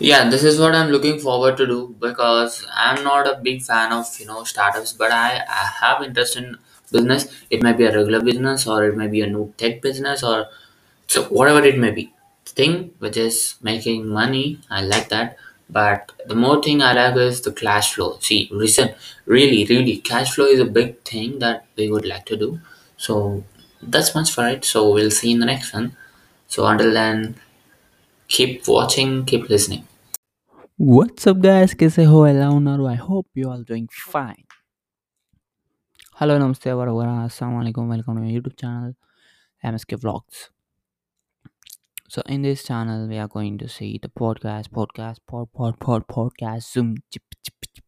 Yeah, this is what I'm looking forward to do because I'm not a big fan of you know startups, but I, I have interest in business. It might be a regular business or it might be a new tech business or so whatever it may be. Thing which is making money, I like that. But the more thing I like is the cash flow. See, recent really, really cash flow is a big thing that we would like to do. So that's much for it. So we'll see in the next one. So until then, keep watching, keep listening. What's up, guys? कैसे हो एलाउन I hope you are doing fine. Hello, namaste, नमस्ते वरवरा अस्सलाम welcome to my YouTube channel MSK Vlogs. So in this channel we are going to see the podcast, podcast, pod, pod, pod, podcast, zoom, chip, chip, chip.